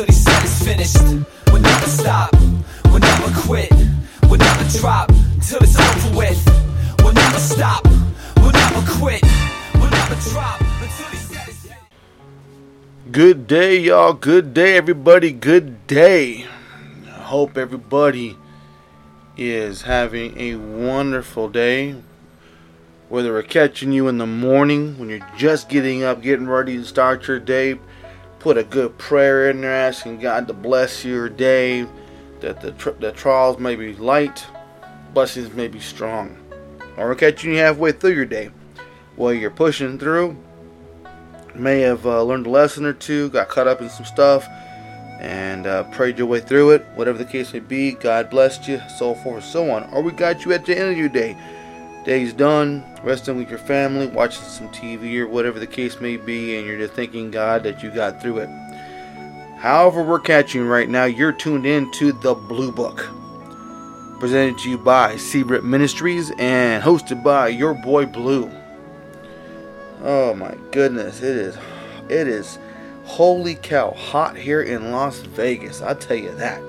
until he said it's finished. We'll never stop, we'll never quit, we'll never drop till it's over with. We'll never stop, we'll never quit, we'll never drop. Good day, y'all. Good day, everybody. Good day. I hope everybody is having a wonderful day. Whether we're catching you in the morning when you're just getting up, getting ready to start your day, put a good prayer in there, asking God to bless your day, that the, the trials may be light, blessings may be strong. Or we're you halfway through your day. While you're pushing through, may have uh, learned a lesson or two, got caught up in some stuff, and uh, prayed your way through it. Whatever the case may be, God blessed you, so forth, so on. Or we got you at the end of your day. Day's done, resting with your family, watching some TV or whatever the case may be, and you're just thanking God that you got through it. However, we're catching right now, you're tuned in to the Blue Book. Presented to you by Seabrit Ministries and hosted by your boy Blue. Oh my goodness, it is it is holy cow hot here in Las Vegas. I tell you that.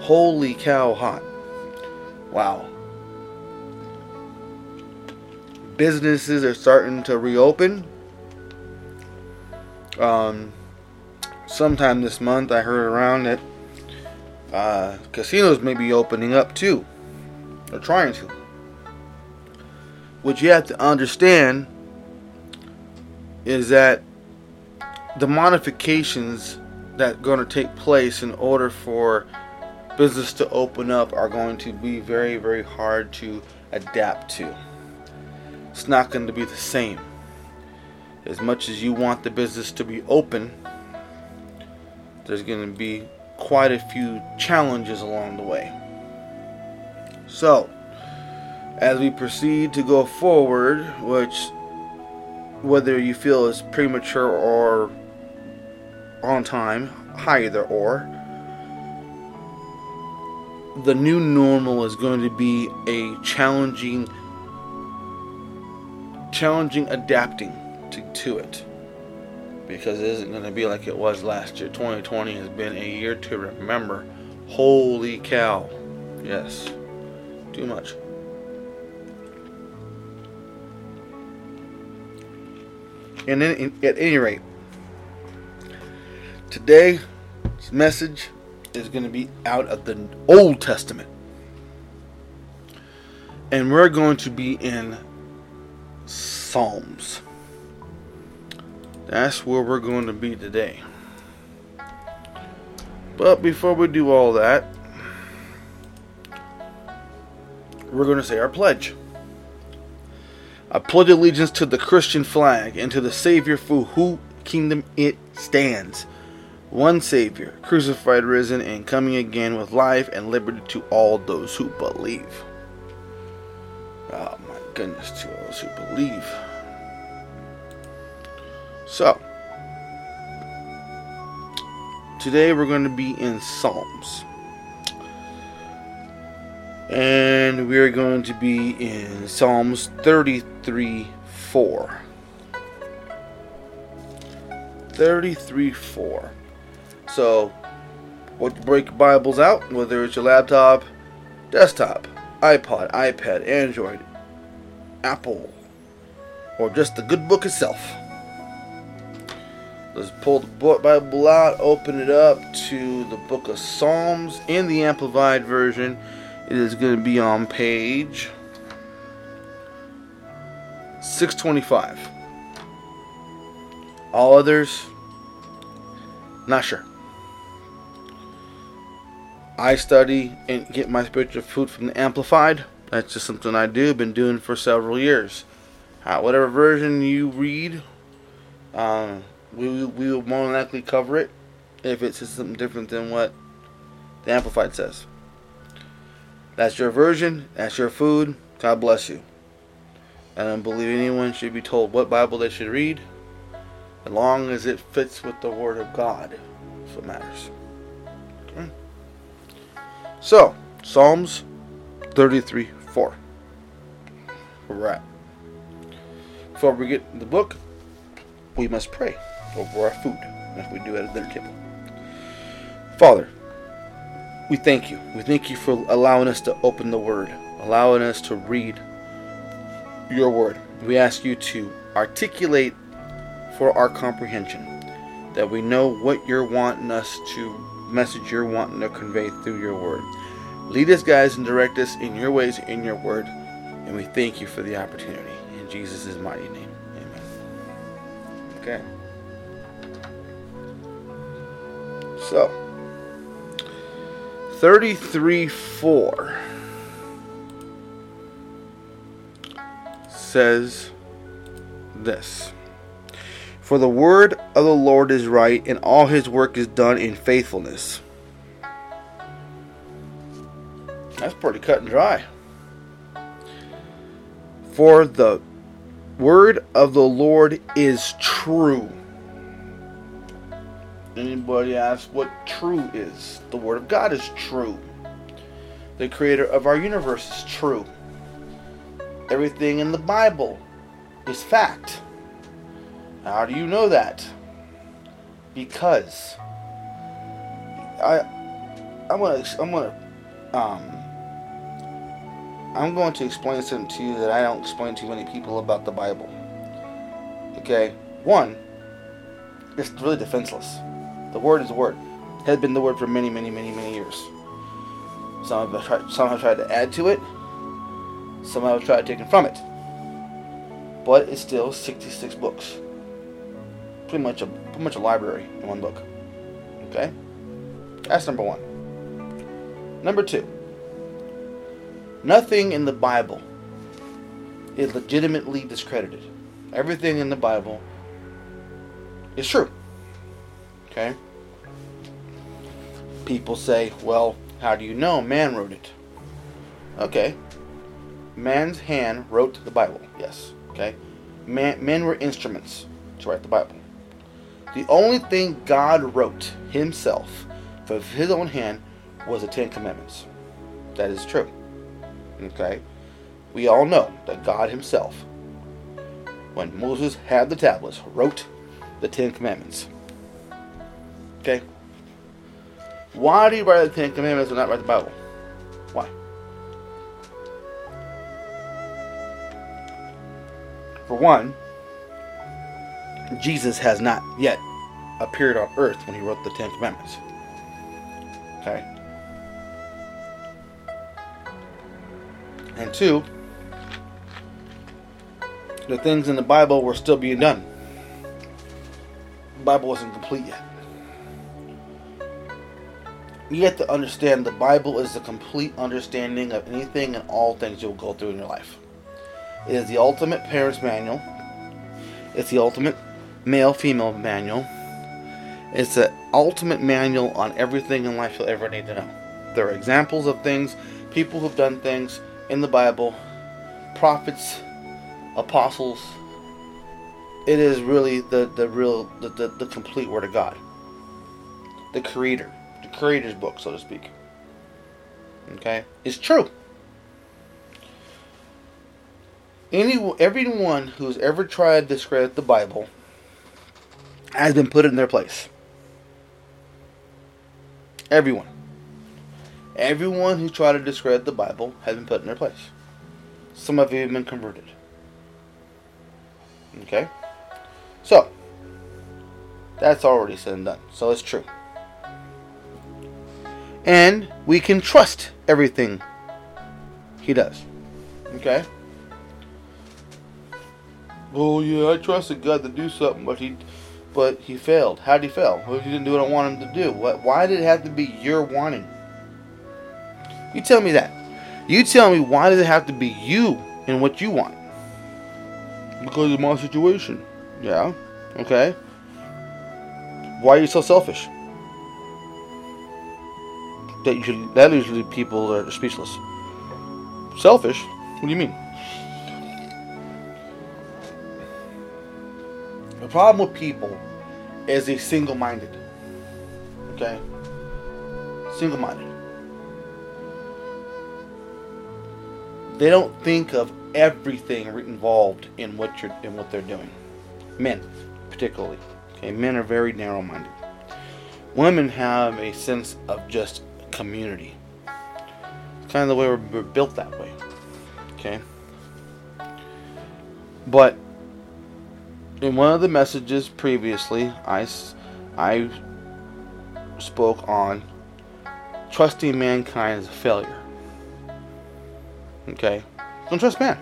Holy cow hot. Wow. Businesses are starting to reopen. Um sometime this month I heard around that uh, casinos may be opening up too. Or trying to. What you have to understand is that the modifications that are going to take place in order for business to open up are going to be very very hard to adapt to it's not going to be the same as much as you want the business to be open there's going to be quite a few challenges along the way so as we proceed to go forward which whether you feel is premature or on time, either or. The new normal is going to be a challenging, challenging adapting to, to it. Because it isn't going to be like it was last year. 2020 has been a year to remember. Holy cow. Yes. Too much. And then, at any rate, today's message is going to be out of the Old Testament. And we're going to be in Psalms. That's where we're going to be today. But before we do all that, we're going to say our pledge. I pledge allegiance to the Christian flag and to the Savior for whose kingdom it stands. One Savior, crucified, risen, and coming again with life and liberty to all those who believe. Oh, my goodness, to those who believe. So, today we're going to be in Psalms. And we are going to be in Psalms 33 4. 33 4. So, what break Bibles out, whether it's your laptop, desktop, iPod, iPad, Android, Apple, or just the good book itself. Let's pull the book Bible out, open it up to the book of Psalms in the Amplified Version. It is going to be on page 625. All others, not sure. I study and get my spiritual food from the Amplified. That's just something I do. Been doing for several years. Uh, whatever version you read, um, we we will more than likely cover it if it says something different than what the Amplified says. That's your version. That's your food. God bless you. I don't believe anyone should be told what Bible they should read, as long as it fits with the Word of God. That's what matters. Okay. So, Psalms 33 4. Where we're. Before we get the book, we must pray over our food, as we do at a dinner table. Father, we thank you. We thank you for allowing us to open the Word, allowing us to read your Word. We ask you to articulate for our comprehension that we know what you're wanting us to message you're wanting to convey through your Word. Lead us, guys, and direct us in your ways, in your Word. And we thank you for the opportunity. In Jesus' mighty name. Amen. Okay. So, 33 4 says this For the word of the Lord is right, and all his work is done in faithfulness. That's pretty cut and dry. For the word of the Lord is true. Anybody ask what true is? The word of God is true. The creator of our universe is true. Everything in the Bible is fact. How do you know that? Because I I'm gonna I'm gonna um I'm going to explain something to you that I don't explain to many people about the Bible. Okay, one, it's really defenseless. The word is the word. It has been the word for many, many, many, many years. Some have tried, some have tried to add to it. Some have tried to taken from it. But it's still 66 books. Pretty much a pretty much a library in one book. Okay, that's number one. Number two. Nothing in the Bible is legitimately discredited. Everything in the Bible is true. Okay? People say, well, how do you know man wrote it? Okay. Man's hand wrote the Bible. Yes. Okay? Man, men were instruments to write the Bible. The only thing God wrote himself for his own hand was the Ten Commandments. That is true. Okay? We all know that God Himself, when Moses had the tablets, wrote the Ten Commandments. Okay? Why do you write the Ten Commandments and not write the Bible? Why? For one, Jesus has not yet appeared on earth when he wrote the Ten Commandments. Okay? And two, the things in the Bible were still being done. The Bible wasn't complete yet. You have to understand the Bible is the complete understanding of anything and all things you'll go through in your life. It is the ultimate parent's manual. It's the ultimate male female manual. It's the ultimate manual on everything in life you'll ever need to know. There are examples of things, people who've done things in the Bible, prophets, apostles. It is really the, the real, the, the, the complete Word of God. The Creator, the Creator's book, so to speak. Okay? It's true. Any, everyone who's ever tried to discredit the Bible has been put in their place. Everyone. Everyone who tried to discredit the Bible has been put in their place. Some of you have been converted. Okay? So, that's already said and done. So it's true. And we can trust everything he does. Okay? Well, yeah, I trusted God to do something, but he but he failed. How did he fail? Well, he didn't do what I wanted him to do. What? Why did it have to be your wanting? You tell me that. You tell me why does it have to be you and what you want? Because of my situation. Yeah. Okay. Why are you so selfish? That usually that usually people are speechless. Selfish? What do you mean? The problem with people is they single-minded. Okay? Single-minded. They don't think of everything involved in what you're in what they're doing. Men, particularly. Okay, men are very narrow-minded. women have a sense of just community. It's kind of the way we're, we're built that way. Okay? But in one of the messages previously, I, I spoke on trusting mankind as a failure. Okay? Don't trust man.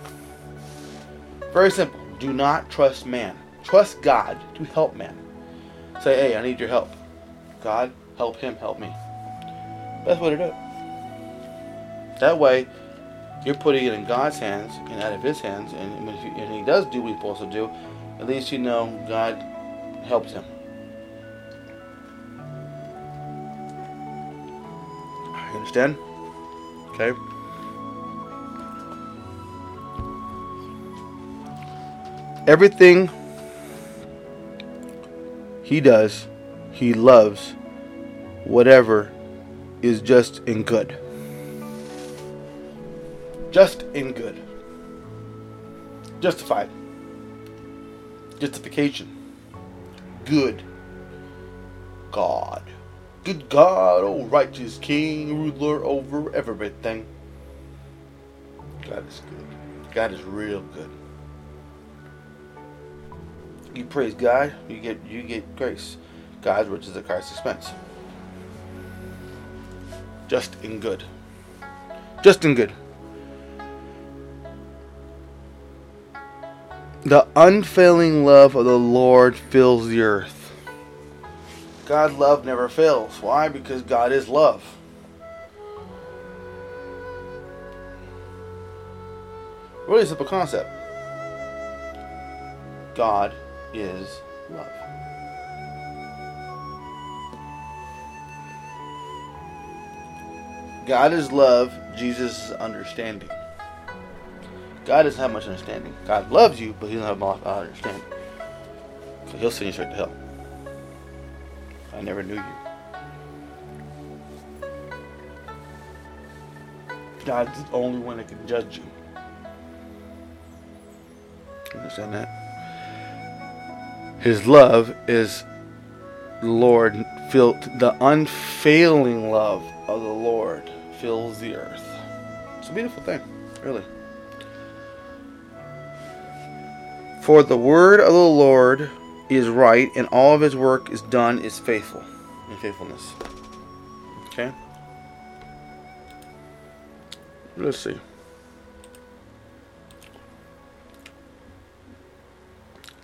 Very simple. Do not trust man. Trust God to help man. Say, hey, I need your help. God, help him, help me. That's what it is. That way, you're putting it in God's hands and out of His hands, and if he, and He does do what He's supposed to do, at least you know God helps him. You understand? Okay. Everything he does, he loves whatever is just in good. Just in good. Justified. Justification. Good. God. Good God, oh righteous King, ruler over everything. God is good. God is real good. You praise God, you get you get grace. God's riches at Christ's expense. Just in good. Just in good. The unfailing love of the Lord fills the earth. God's love never fails. Why? Because God is love. Really simple concept. God is love. God is love, Jesus is understanding. God doesn't have much understanding. God loves you, but He doesn't have much understanding. So He'll send you straight to hell. I never knew you. God's the only one that can judge you. Understand that? His love is Lord filled the unfailing love of the Lord fills the earth. It's a beautiful thing, really. For the word of the Lord is right, and all of his work is done is faithful in faithfulness. Okay? Let's see.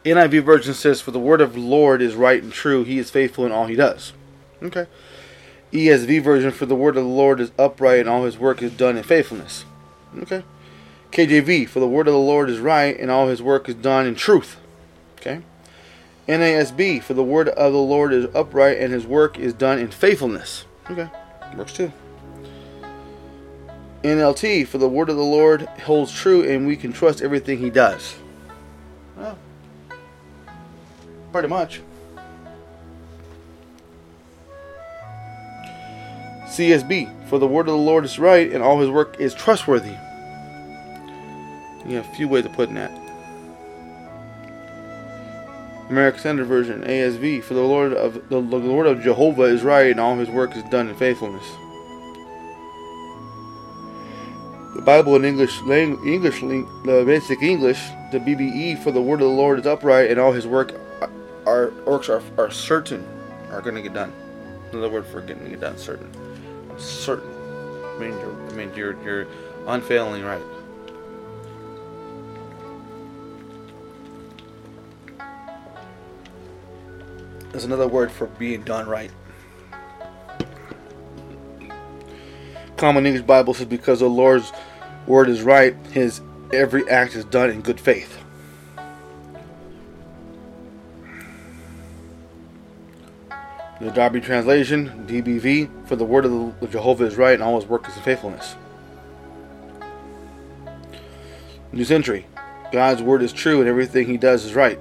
NIV version says, For the word of the Lord is right and true, he is faithful in all he does. Okay. ESV version, For the word of the Lord is upright, and all his work is done in faithfulness. Okay. KJV, For the word of the Lord is right, and all his work is done in truth. Okay. NASB, For the word of the Lord is upright, and his work is done in faithfulness. Okay. Works too. NLT, For the word of the Lord holds true, and we can trust everything he does. Well, Pretty much. CSB, for the word of the Lord is right and all his work is trustworthy. Have a few ways of putting that. American Standard Version, ASV, for the Lord of the, the Lord of Jehovah is right and all his work is done in faithfulness. The Bible in English, English, the basic English, the BBE, for the word of the Lord is upright and all his work our works are, are certain are going to get done. Another word for getting it done, certain. Certain. I mean, you're, I mean, you're, you're unfailing right. There's another word for being done right. Common English Bible says, because the Lord's word is right, his every act is done in good faith. The Darby translation, DBV, for the word of the Jehovah is right and all his work is in faithfulness. New Century, God's word is true and everything he does is right.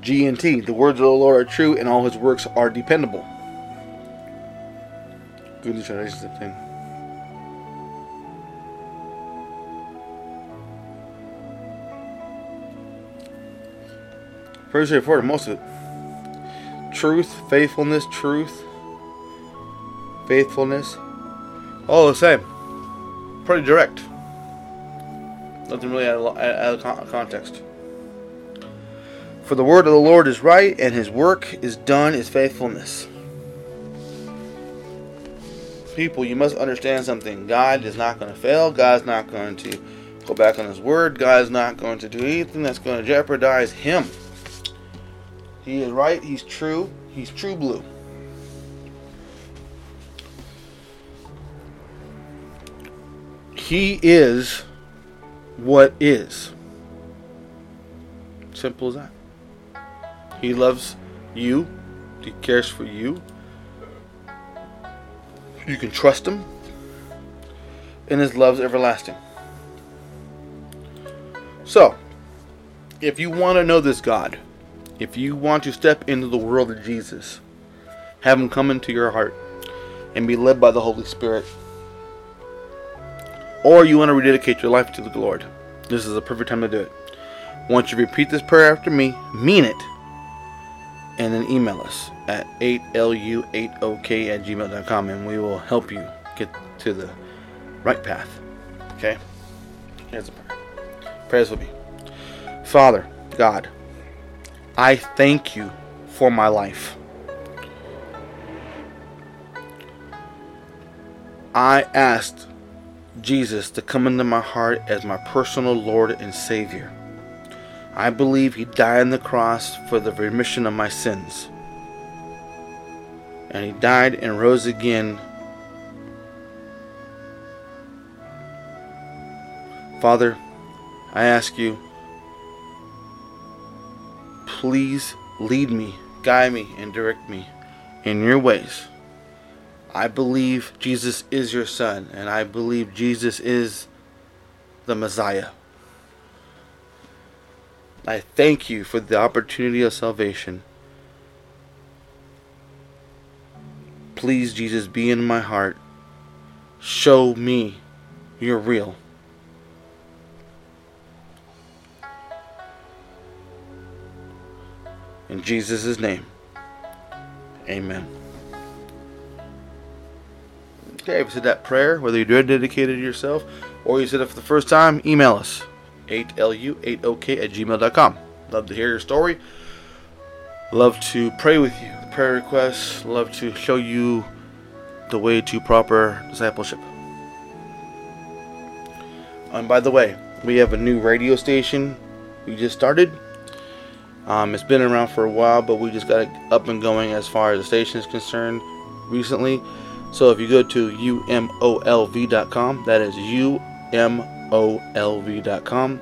GNT, the words of the Lord are true and all his works are dependable. Good translation, thing. Pretty straightforward, most of it. Truth, faithfulness, truth, faithfulness. All the same. Pretty direct. Nothing really out of, context. For the word of the Lord is right, and his work is done is faithfulness. People, you must understand something. God is not going to fail. God's not going to go back on his word. God is not going to do anything that's going to jeopardize him. He is right. He's true. He's true blue. He is what is. Simple as that. He loves you. He cares for you. You can trust him. And his love's everlasting. So, if you want to know this God, if you want to step into the world of Jesus, have him come into your heart and be led by the Holy Spirit, or you want to rededicate your life to the Lord, this is a perfect time to do it. Once you repeat this prayer after me, mean it, and then email us at 8lu8ok at gmail.com and we will help you get to the right path. Okay? Here's a prayer. Prayers with me. Father, God, I thank you for my life. I asked Jesus to come into my heart as my personal Lord and Savior. I believe He died on the cross for the remission of my sins. And He died and rose again. Father, I ask you, please lead me, guide me, and direct me in your ways. I believe Jesus is your son, and I believe Jesus is the Messiah. I thank you for the opportunity of salvation. Please, Jesus, be in my heart. Show me you're real. In Jesus' name, amen. Okay, if you said that prayer, whether you did it, dedicated yourself or you said it for the first time, email us 8lu8ok at gmail.com. Love to hear your story. Love to pray with you. Prayer requests. Love to show you the way to proper discipleship. And by the way, we have a new radio station we just started. Um, it's been around for a while, but we just got it up and going as far as the station is concerned recently. So if you go to umolv.com, that is umolv.com,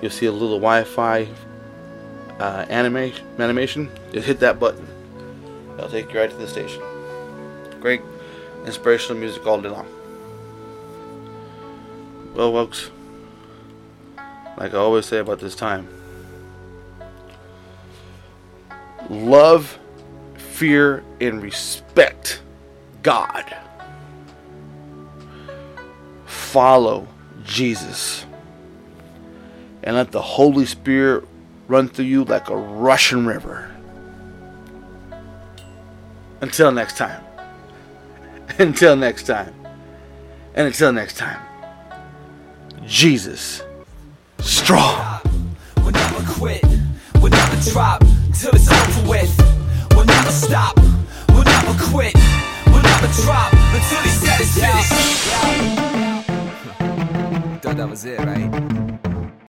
you'll see a little Wi-Fi uh, animation. Animation. Just hit that button. It'll take you right to the station. Great inspirational music all day long. Well, folks, like I always say about this time, love, fear, and respect God. Follow Jesus. And let the Holy Spirit run through you like a rushing river. Until next time. Until next time. And until next time. Jesus. Strong. Never quit. Never drop till it's over with. We'll never stop. We'll never quit. We'll never drop until he said it's finished. Thought that was it, right?